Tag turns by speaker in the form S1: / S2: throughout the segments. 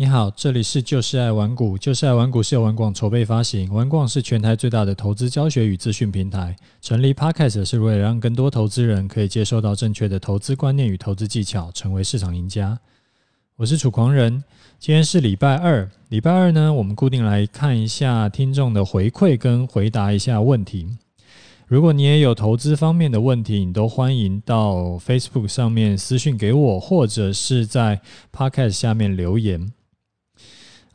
S1: 你好，这里是就是爱玩股，就是爱玩股是由玩广筹备发行，玩广是全台最大的投资教学与资讯平台。成立 Podcast 是为了让更多投资人可以接受到正确的投资观念与投资技巧，成为市场赢家。我是楚狂人，今天是礼拜二，礼拜二呢，我们固定来看一下听众的回馈跟回答一下问题。如果你也有投资方面的问题，你都欢迎到 Facebook 上面私讯给我，或者是在 Podcast 下面留言。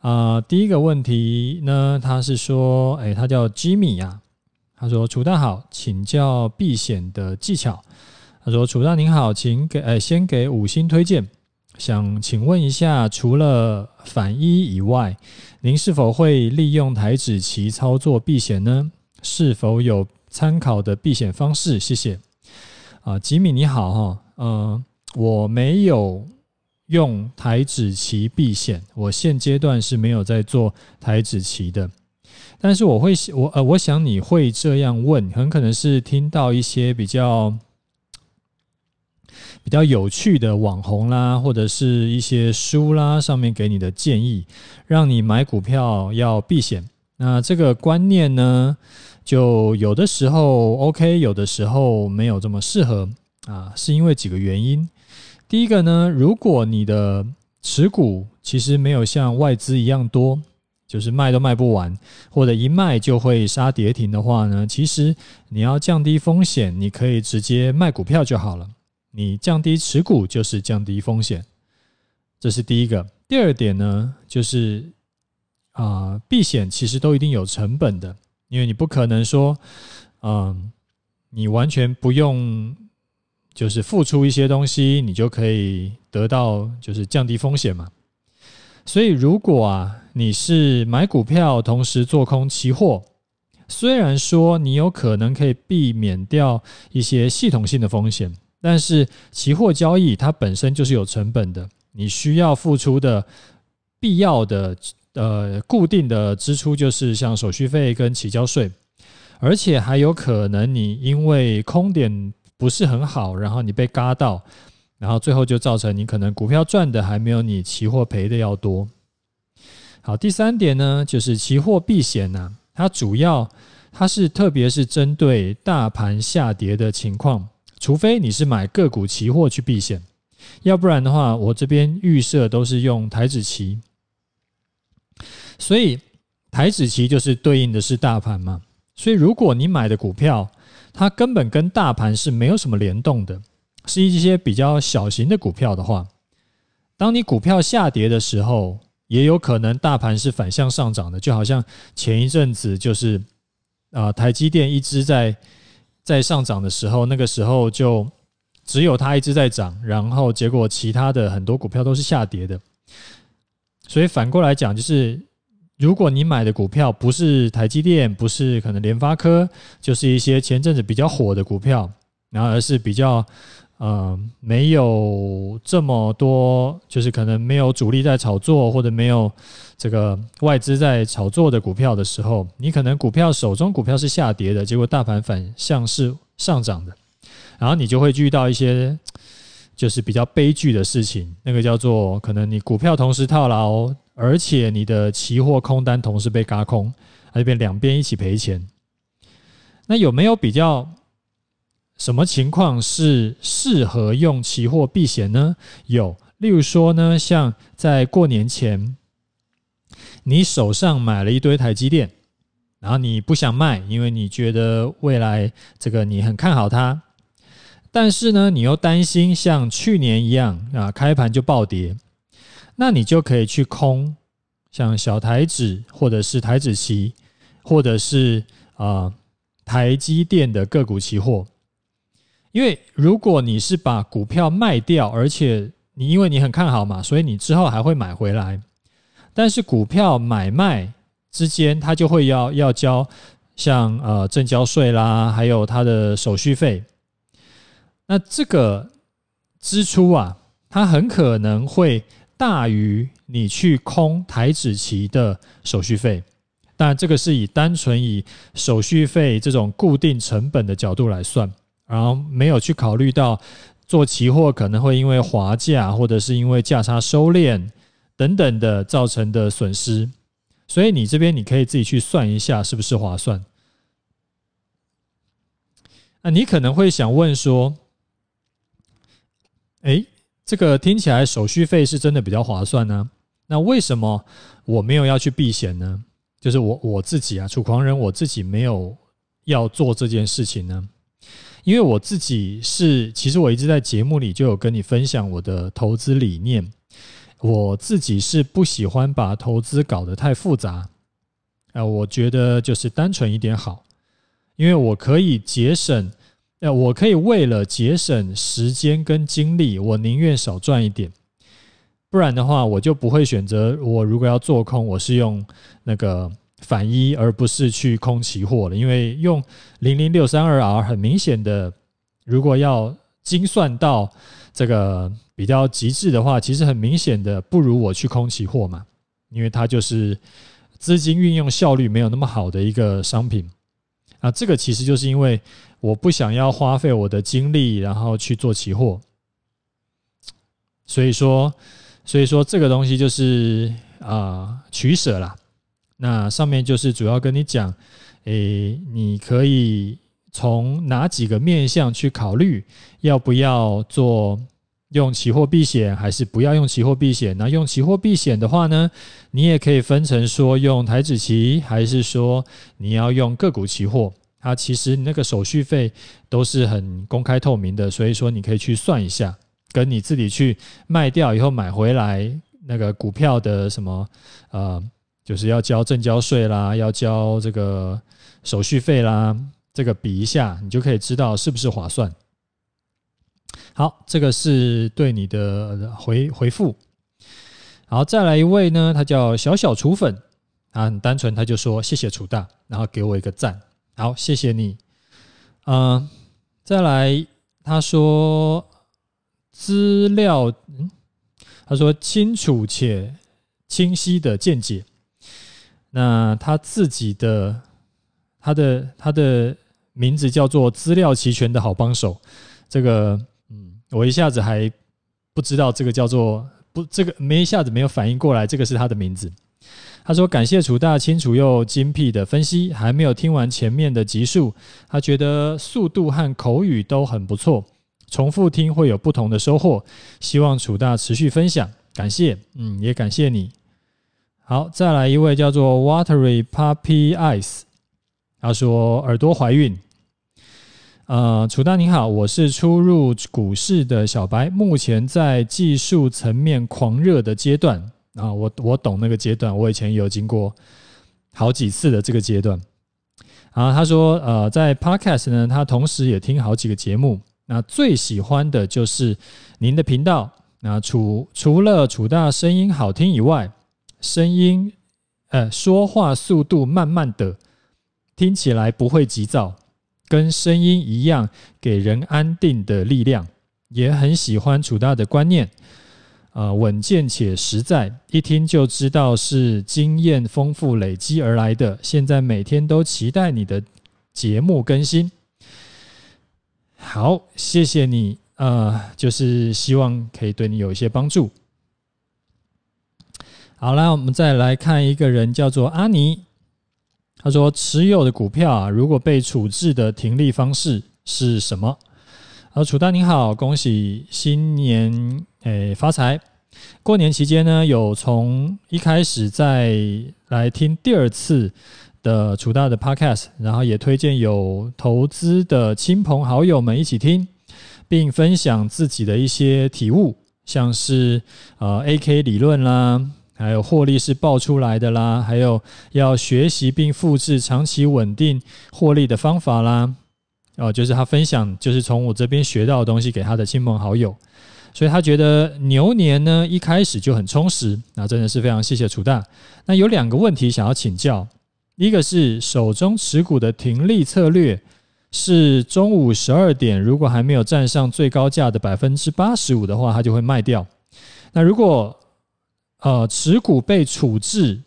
S1: 啊、第一个问题呢，他是说，哎，他叫 Jimmy 呀、啊，他说楚大好，请教避险的技巧。他说楚大您好，请给哎先给五星推荐，想请问一下，除了反一以外，您是否会利用台指期操作避险呢？是否有参考的避险方式？谢谢。啊、吉米你好哈，呃，我没有。用台指期避险，我现阶段是没有在做台指期的，但是我会我呃，我想你会这样问，很可能是听到一些比较比较有趣的网红啦，或者是一些书啦上面给你的建议，让你买股票要避险。那这个观念呢，就有的时候 OK，有的时候没有这么适合啊，是因为几个原因。第一个呢，如果你的持股其实没有像外资一样多，就是卖都卖不完，或者一卖就会杀跌停的话呢，其实你要降低风险，你可以直接卖股票就好了。你降低持股就是降低风险，这是第一个。第二点呢，就是啊、避险其实都一定有成本的，因为你不可能说，嗯、你完全不用。就是付出一些东西，你就可以得到，就是降低风险嘛。所以，如果啊，你是买股票同时做空期货，虽然说你有可能可以避免掉一些系统性的风险，但是期货交易它本身就是有成本的，你需要付出的必要的呃固定的支出就是像手续费跟起交税，而且还有可能你因为空点。不是很好，然后你被嘎到，然后最后就造成你可能股票赚的还没有你期货赔的要多。好，第三点呢，就是期货避险呢，它主要它是特别是针对大盘下跌的情况，除非你是买个股期货去避险，要不然的话，我这边预设都是用台指期，所以台指期就是对应的是大盘嘛，所以如果你买的股票，它根本跟大盘是没有什么联动的，是一些比较小型的股票的话，当你股票下跌的时候，也有可能大盘是反向上涨的，就好像前一阵子就是啊，台积电一直在在上涨的时候，那个时候就只有它一直在涨，然后结果其他的很多股票都是下跌的，所以反过来讲就是。如果你买的股票不是台积电，不是可能联发科，就是一些前阵子比较火的股票，然后而是比较呃没有这么多，就是可能没有主力在炒作，或者没有这个外资在炒作的股票的时候，你可能股票手中股票是下跌的，结果大盘反向是上涨的，然后你就会遇到一些就是比较悲剧的事情，那个叫做可能你股票同时套牢。而且你的期货空单同时被轧空，那边两边一起赔钱。那有没有比较什么情况是适合用期货避险呢？有，例如说呢，像在过年前，你手上买了一堆台积电，然后你不想卖，因为你觉得未来这个你很看好它，但是呢，你又担心像去年一样啊，开盘就暴跌。那你就可以去空，像小台指或者是台指期，或者是啊、呃、台积电的个股期货，因为如果你是把股票卖掉，而且你因为你很看好嘛，所以你之后还会买回来，但是股票买卖之间，它就会要要交像呃证交税啦，还有它的手续费，那这个支出啊，它很可能会。大于你去空台指期的手续费，但这个是以单纯以手续费这种固定成本的角度来算，然后没有去考虑到做期货可能会因为滑价或者是因为价差收敛等等的造成的损失。所以你这边你可以自己去算一下是不是划算。那你可能会想问说，哎，这个听起来手续费是真的比较划算呢？那为什么我没有要去避险呢？就是我我自己啊，楚狂人我自己没有要做这件事情呢？因为我自己是，其实我一直在节目里就有跟你分享我的投资理念。我自己是不喜欢把投资搞得太复杂，啊，我觉得就是单纯一点好，因为我可以节省，呃，我可以为了节省时间跟精力，我宁愿少赚一点，不然的话，我就不会选择。我如果要做空，我是用那个。反一，而不是去空期货了，因为用零零六三二 R 很明显的，如果要精算到这个比较极致的话，其实很明显的不如我去空期货嘛，因为它就是资金运用效率没有那么好的一个商品啊。这个其实就是因为我不想要花费我的精力，然后去做期货，所以说，所以说这个东西就是啊取舍啦。那上面就是主要跟你讲，诶，你可以从哪几个面向去考虑，要不要做用期货避险，还是不要用期货避险？那用期货避险的话呢，你也可以分成说用台指期，还是说你要用个股期货？它其实那个手续费都是很公开透明的，所以说你可以去算一下，跟你自己去卖掉以后买回来那个股票的什么呃。就是要交证交税啦，要交这个手续费啦，这个比一下，你就可以知道是不是划算。好，这个是对你的回回复。好，再来一位呢，他叫小小楚粉，啊，很单纯，他就说谢谢楚大，然后给我一个赞。好，谢谢你。嗯，再来，他说资料，嗯，他说清楚且清晰的见解。那他自己的，他的他的名字叫做资料齐全的好帮手，这个嗯，我一下子还不知道这个叫做不，这个没一下子没有反应过来，这个是他的名字。他说感谢楚大清楚又精辟的分析，还没有听完前面的集数，他觉得速度和口语都很不错，重复听会有不同的收获，希望楚大持续分享，感谢，嗯，也感谢你。好，再来一位叫做 Watery Puppy Eyes，他说耳朵怀孕。呃，楚大您好，我是初入股市的小白，目前在技术层面狂热的阶段啊，我我懂那个阶段，我以前有经过好几次的这个阶段。啊，他说呃，在 Podcast 呢，他同时也听好几个节目，那最喜欢的就是您的频道。那除除了楚大声音好听以外，声音，呃，说话速度慢慢的，听起来不会急躁，跟声音一样，给人安定的力量。也很喜欢楚大的观念，呃，稳健且实在，一听就知道是经验丰富累积而来的。现在每天都期待你的节目更新。好，谢谢你，呃，就是希望可以对你有一些帮助。好啦，我们再来看一个人，叫做阿尼。他说：“持有的股票啊，如果被处置的停利方式是什么？”好，楚大您好，恭喜新年诶、发财！过年期间呢，有从一开始再来听第二次的楚大的 Podcast，然后也推荐有投资的亲朋好友们一起听，并分享自己的一些体悟，像是呃 AK 理论啦。还有获利是爆出来的啦，还有要学习并复制长期稳定获利的方法啦。哦，就是他分享，就是从我这边学到的东西给他的亲朋好友，所以他觉得牛年呢一开始就很充实。那真的是非常谢谢楚大。那有两个问题想要请教，一个是手中持股的停利策略是中午十二点，如果还没有站上最高价的百分之八十五的话，他就会卖掉。那如果呃，持股被处置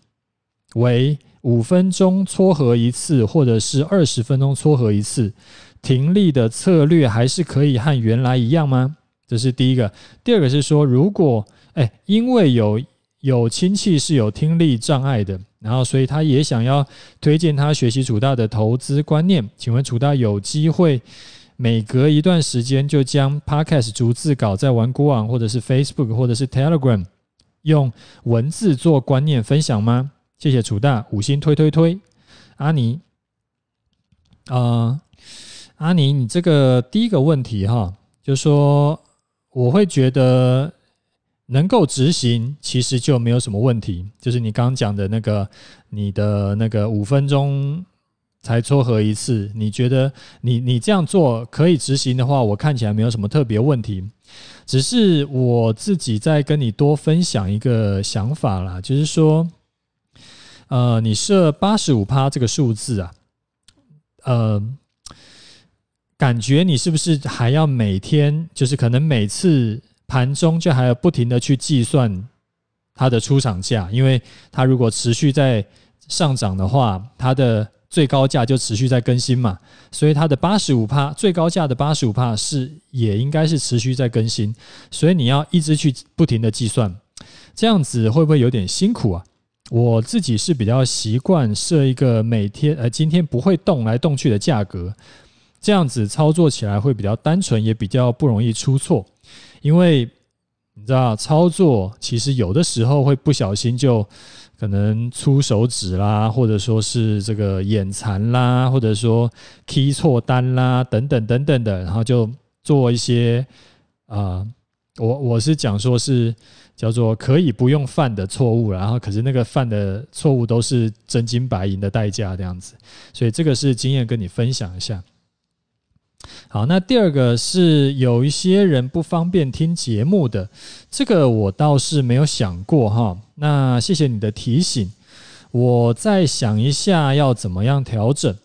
S1: 为五分钟撮合一次，或者是二十分钟撮合一次，停利的策略还是可以和原来一样吗？这是第一个。第二个是说，如果哎，因为有有亲戚是有听力障碍的，然后所以他也想要推荐他学习楚大的投资观念。请问楚大有机会每隔一段时间就将 Podcast 逐字稿在玩孤网或者是 Facebook 或者是 Telegram 用文字做观念分享吗？谢谢楚大，五星推推推。阿尼，啊、呃，阿尼，你这个第一个问题哈，就是说我会觉得。能够执行，其实就没有什么问题。就是你刚刚讲的那个，你的那个五分钟才撮合一次，你觉得你你这样做可以执行的话，我看起来没有什么特别问题。只是我自己在跟你多分享一个想法啦，就是说，呃，你设八十五趴这个数字啊，呃，感觉你是不是还要每天，就是可能每次。盘中就还要不停的去计算它的出厂价，因为它如果持续在上涨的话，它的最高价就持续在更新嘛，所以它的八十五帕最高价的八十五帕是也应该是持续在更新，所以你要一直去不停的计算，这样子会不会有点辛苦啊？我自己是比较习惯设一个每天呃今天不会动来动去的价格，这样子操作起来会比较单纯，也比较不容易出错。因为你知道，操作其实有的时候会不小心就可能出手指啦，或者说是这个眼残啦，或者说 key 错单啦，等等等等的，然后就做一些啊、我我是讲说是叫做可以不用犯的错误，然后可是那个犯的错误都是真金白银的代价这样子，所以这个是经验跟你分享一下。好，那第二个是有一些人不方便听节目的，这个我倒是没有想过哈。那谢谢你的提醒，我再想一下要怎么样调整。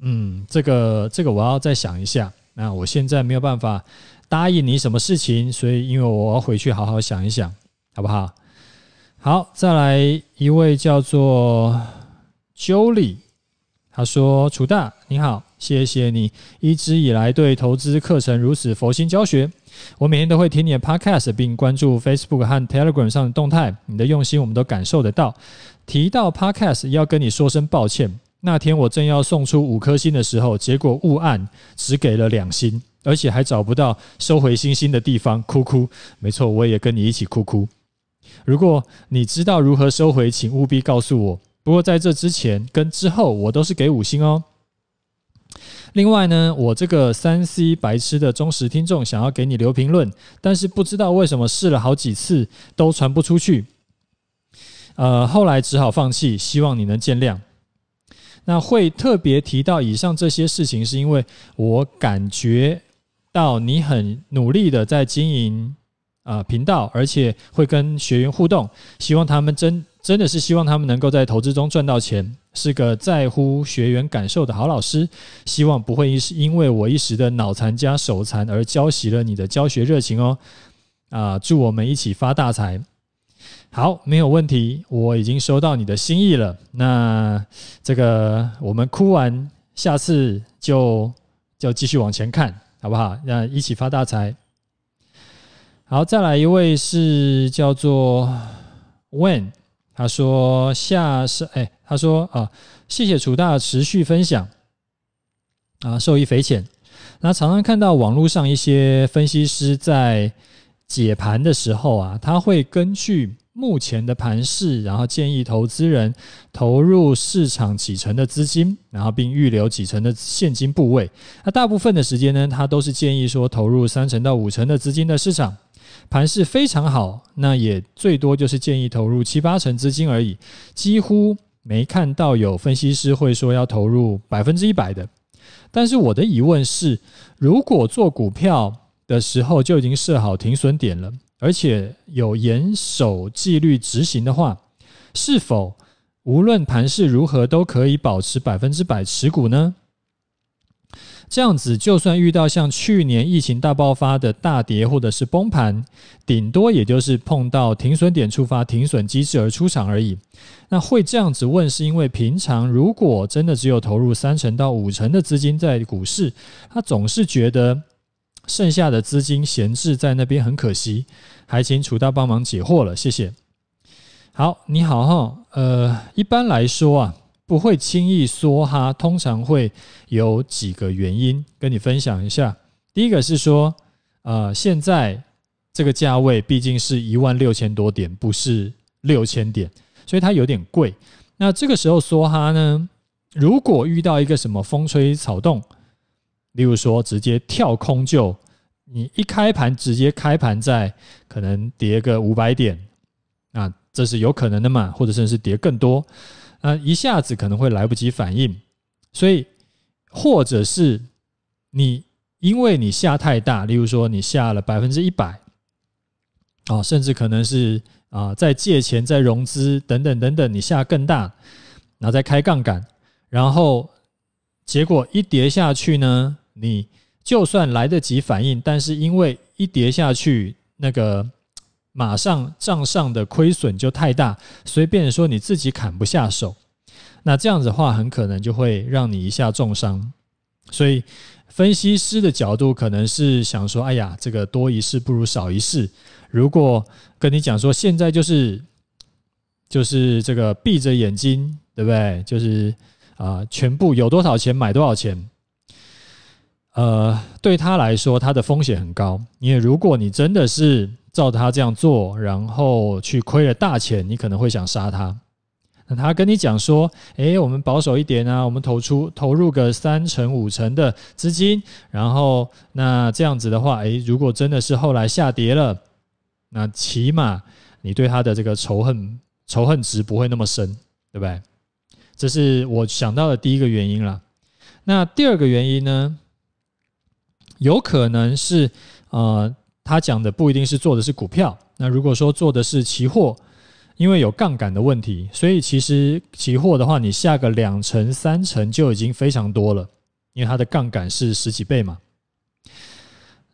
S1: 嗯，这个这个我要再想一下。那我现在没有办法答应你什么事情，所以因为我要回去好好想一想，好不好？好，再来一位叫做 Jolie，他说：“楚大你好。”谢谢你一直以来对投资课程如此佛心教学。我每天都会听你的 Podcast，并关注 Facebook 和 Telegram 上的动态。你的用心我们都感受得到。提到 Podcast，要跟你说声抱歉。那天我正要送出五颗星的时候，结果误按只给了两星，而且还找不到收回星星的地方，哭哭。没错，我也跟你一起哭哭。如果你知道如何收回，请务必告诉我。不过在这之前跟之后，我都是给五星哦。另外呢，我这个三 C 白痴的忠实听众想要给你留评论，但是不知道为什么试了好几次都传不出去，呃，后来只好放弃，希望你能见谅。那会特别提到以上这些事情，是因为我感觉到你很努力的在经营啊频道，而且会跟学员互动，希望他们真真的是希望他们能够在投资中赚到钱。是个在乎学员感受的好老师，希望不会因为我一时的脑残加手残而浇熄了你的教学热情哦。啊，祝我们一起发大财！好，没有问题，我已经收到你的心意了。那这个我们哭完，下次就就继续往前看，好不好？那一起发大财。好，再来一位是叫做 When。他说：“下是哎，他说啊，谢谢楚大持续分享啊，受益匪浅。那常常看到网络上一些分析师在解盘的时候啊，他会根据目前的盘势，然后建议投资人投入市场几成的资金，然后并预留几成的现金部位。那大部分的时间呢，他都是建议说投入三成到五成的资金的市场。”盘势非常好，那也最多就是建议投入七八成资金而已，几乎没看到有分析师会说要投入百分之一百的。但是我的疑问是，如果做股票的时候就已经设好停损点了，而且有严守纪律执行的话，是否无论盘势如何都可以保持百分之百持股呢？这样子，就算遇到像去年疫情大爆发的大跌或者是崩盘，顶多也就是碰到停损点触发停损机制而出场而已。那会这样子问，是因为平常如果真的只有投入三成到五成的资金在股市，他总是觉得剩下的资金闲置在那边很可惜。还请楚大帮忙解惑了，谢谢。好，你好哈，呃，一般来说啊，不会轻易梭哈，通常会有几个原因跟你分享一下。第一个是说，呃，现在这个价位毕竟是一万六千多点，不是六千点，所以它有点贵。那这个时候梭哈呢，如果遇到一个什么风吹草动，例如说直接跳空就，你一开盘直接开盘在可能跌个五百点，啊，这是有可能的嘛，或者甚至是跌更多，那一下子可能会来不及反应，所以或者是你因为你下太大，例如说你下了百分之一百，啊，甚至可能是啊在借钱、在融资等等等等，你下更大，然后再开杠杆，然后结果一跌下去呢？你就算来得及反应，但是因为一跌下去，那个马上账上的亏损就太大，所以变成说你自己砍不下手。那这样子的话，很可能就会让你一下重伤。所以分析师的角度可能是想说：“哎呀，这个多一事不如少一事。如果跟你讲说现在就是就是这个闭着眼睛，对不对？就是啊，全部有多少钱买多少钱。”呃，对他来说，他的风险很高。因为如果你真的是照他这样做，然后去亏了大钱，你可能会想杀他。那他跟你讲说：“诶，我们保守一点啊，我们投出投入个三成五成的资金，然后那这样子的话，诶，如果真的是后来下跌了，那起码你对他的这个仇恨仇恨值不会那么深，对不对？这是我想到的第一个原因了。那第二个原因呢？有可能是，呃，他讲的不一定是做的是股票。那如果说做的是期货，因为有杠杆的问题，所以其实期货的话，你下个两成、三成就已经非常多了，因为它的杠杆是十几倍嘛。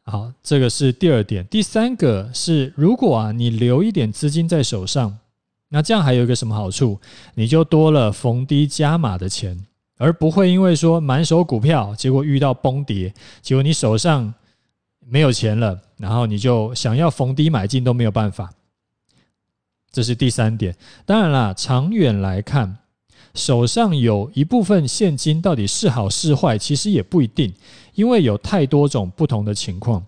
S1: 好，这个是第二点。第三个是，如果啊，你留一点资金在手上，那这样还有一个什么好处？你就多了逢低加码的钱。而不会因为说满手股票，结果遇到崩跌，结果你手上没有钱了，然后你就想要逢低买进都没有办法。这是第三点。当然啦，长远来看，手上有一部分现金到底是好是坏，其实也不一定，因为有太多种不同的情况。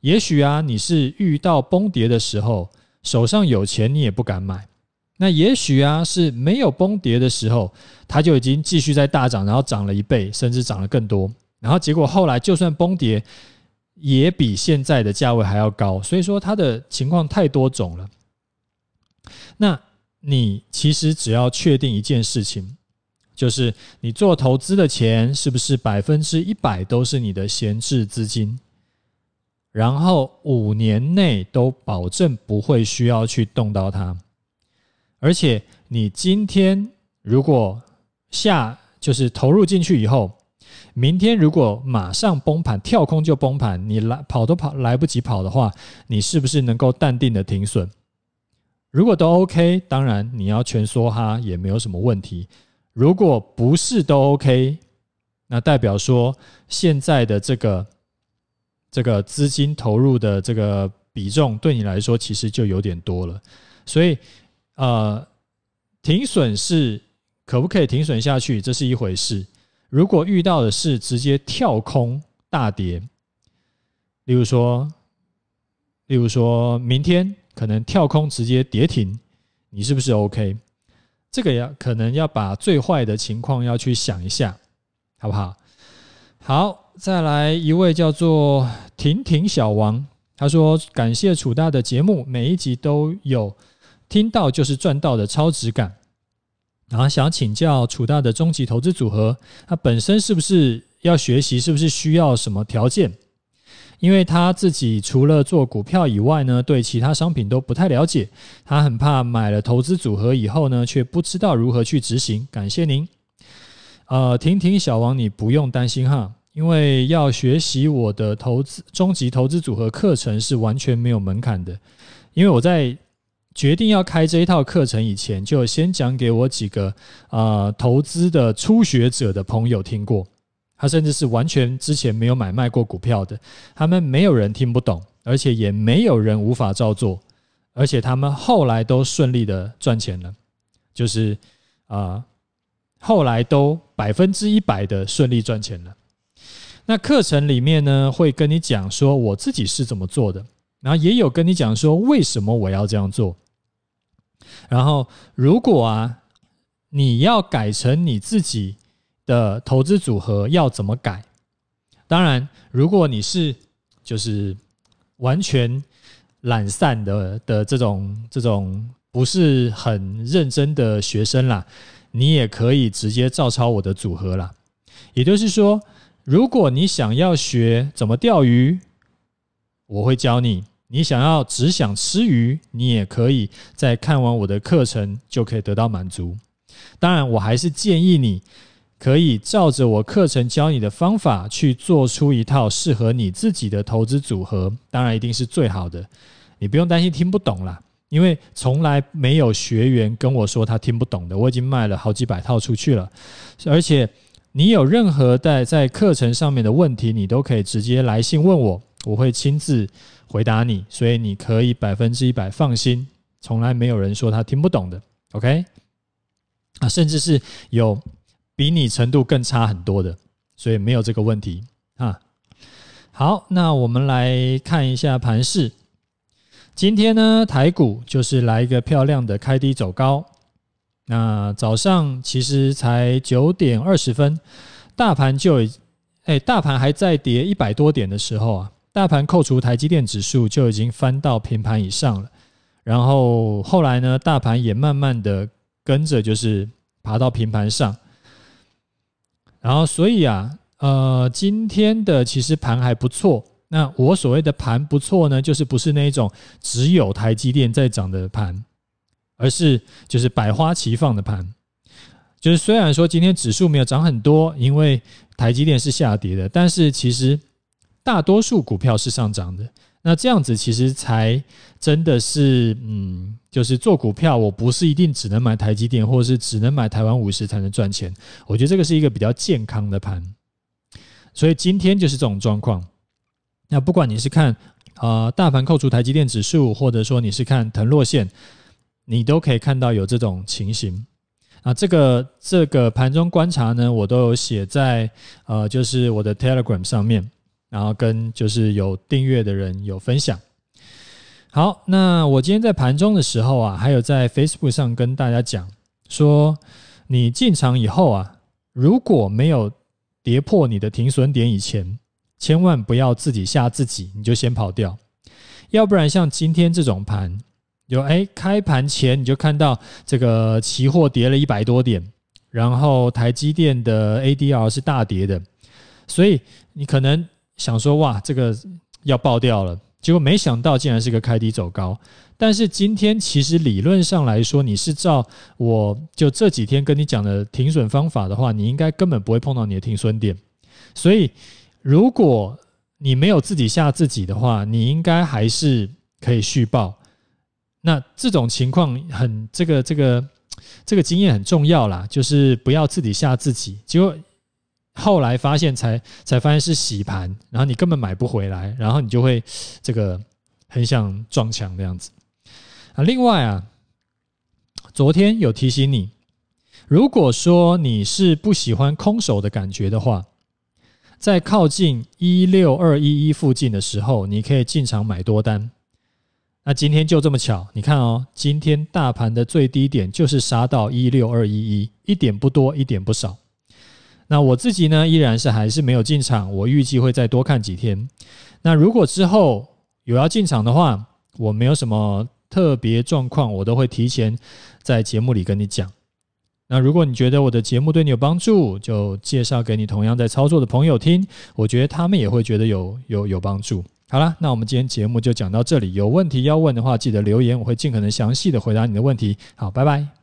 S1: 也许啊，你是遇到崩跌的时候，手上有钱你也不敢买。那也许啊，是没有崩跌的时候，它就已经继续在大涨，然后涨了一倍，甚至涨了更多。然后结果后来就算崩跌，也比现在的价位还要高。所以说它的情况太多种了。那你其实只要确定一件事情，就是你做投资的钱是不是百分之一百都是你的闲置资金，然后五年内都保证不会需要去动到它。而且你今天如果下就是投入进去以后，明天如果马上崩盘，跳空就崩盘，你来跑都跑来不及跑的话，你是不是能够淡定的停损？如果都 OK，当然你要全梭哈也没有什么问题。如果不是都 OK，那代表说现在的这个这个资金投入的这个比重对你来说其实就有点多了，所以。呃，停损是可不可以停损下去？这是一回事。如果遇到的是直接跳空大跌，例如说，例如说明天可能跳空直接跌停，你是不是 OK？这个要可能要把最坏的情况要去想一下，好不好？好，再来一位叫做婷婷小王，他说感谢楚大的节目，每一集都有。听到就是赚到的超值感，然后想请教楚大的终极投资组合，它本身是不是要学习？是不是需要什么条件？因为他自己除了做股票以外呢，对其他商品都不太了解，他很怕买了投资组合以后呢，却不知道如何去执行。感谢您。呃，婷婷小王，你不用担心哈，因为要学习我的投资终极投资组合课程是完全没有门槛的，因为我在。决定要开这一套课程以前，就先讲给我几个啊、投资的初学者的朋友听过。他甚至是完全之前没有买卖过股票的，他们没有人听不懂，而且也没有人无法照做。而且他们后来都顺利的赚钱了，就是啊、后来都百分之一百的顺利赚钱了。那课程里面呢，会跟你讲说我自己是怎么做的，然后也有跟你讲说为什么我要这样做。然后如果啊，你要改成你自己的投资组合，要怎么改？当然，如果你是就是完全懒散的的这种这种不是很认真的学生啦，你也可以直接照抄我的组合啦。也就是说，如果你想要学怎么钓鱼，我会教你；你想要只想吃鱼，你也可以在看完我的课程就可以得到满足。当然，我还是建议你。可以照着我课程教你的方法去做出一套适合你自己的投资组合，当然一定是最好的。你不用担心听不懂啦，因为从来没有学员跟我说他听不懂的。我已经卖了好几百套出去了，而且你有任何在在课程上面的问题，你都可以直接来信问我，我会亲自回答你。所以你可以百分之一百放心，从来没有人说他听不懂的。OK？啊，甚至是有。比你程度更差很多的，所以没有这个问题啊。好，那我们来看一下盘势。今天呢，台股就是来一个漂亮的开低走高。那早上其实才九点二十分，大盘就已，哎，大盘还在跌一百多点的时候啊，大盘扣除台积电指数就已经翻到平盘以上了。然后后来呢，大盘也慢慢的跟着就是爬到平盘上。然后，所以啊，呃，今天的其实盘还不错。那我所谓的盘不错呢，就是不是那一种只有台积电在涨的盘，而是就是百花齐放的盘。就是虽然说今天指数没有涨很多，因为台积电是下跌的，但是其实大多数股票是上涨的。那这样子其实才真的是，嗯，就是做股票，我不是一定只能买台积电，或者是只能买台湾五十才能赚钱。我觉得这个是一个比较健康的盘，所以今天就是这种状况。那不管你是看啊、呃，大盘扣除台积电指数，或者说你是看腾落线，你都可以看到有这种情形。啊，这个这个盘中观察呢，我都有写在呃，就是我的 Telegram 上面。然后跟就是有订阅的人有分享。好，那我今天在盘中的时候啊，还有在 Facebook 上跟大家讲说，你进场以后啊，如果没有跌破你的停损点以前，千万不要自己吓自己，你就先跑掉。要不然像今天这种盘，有哎开盘前你就看到这个期货跌了一百多点，然后台积电的 ADR 是大跌的，所以你可能。想说哇，这个要爆掉了，结果没想到竟然是个开低走高。但是今天其实理论上来说，你是照我就这几天跟你讲的停损方法的话，你应该根本不会碰到你的停损点。所以如果你没有自己吓自己的话，你应该还是可以续报。那这种情况很这个这个这个经验很重要啦，就是不要自己吓自己。结果。后来发现才才发现是洗盘，然后你根本买不回来，然后你就会这个很想撞墙这样子啊。另外啊，昨天有提醒你，如果说你是不喜欢空手的感觉的话，在靠近一六二一一附近的时候，你可以进场买多单。那今天就这么巧，你看哦，今天大盘的最低点就是杀到一六二一一，一点不多，一点不少。那我自己呢，依然是还是没有进场，我预计会再多看几天。那如果之后有要进场的话，我没有什么特别状况，我都会提前在节目里跟你讲。那如果你觉得我的节目对你有帮助，就介绍给你同样在操作的朋友听，我觉得他们也会觉得有有有帮助。好了，那我们今天节目就讲到这里，有问题要问的话，记得留言，我会尽可能详细的回答你的问题。好，拜拜。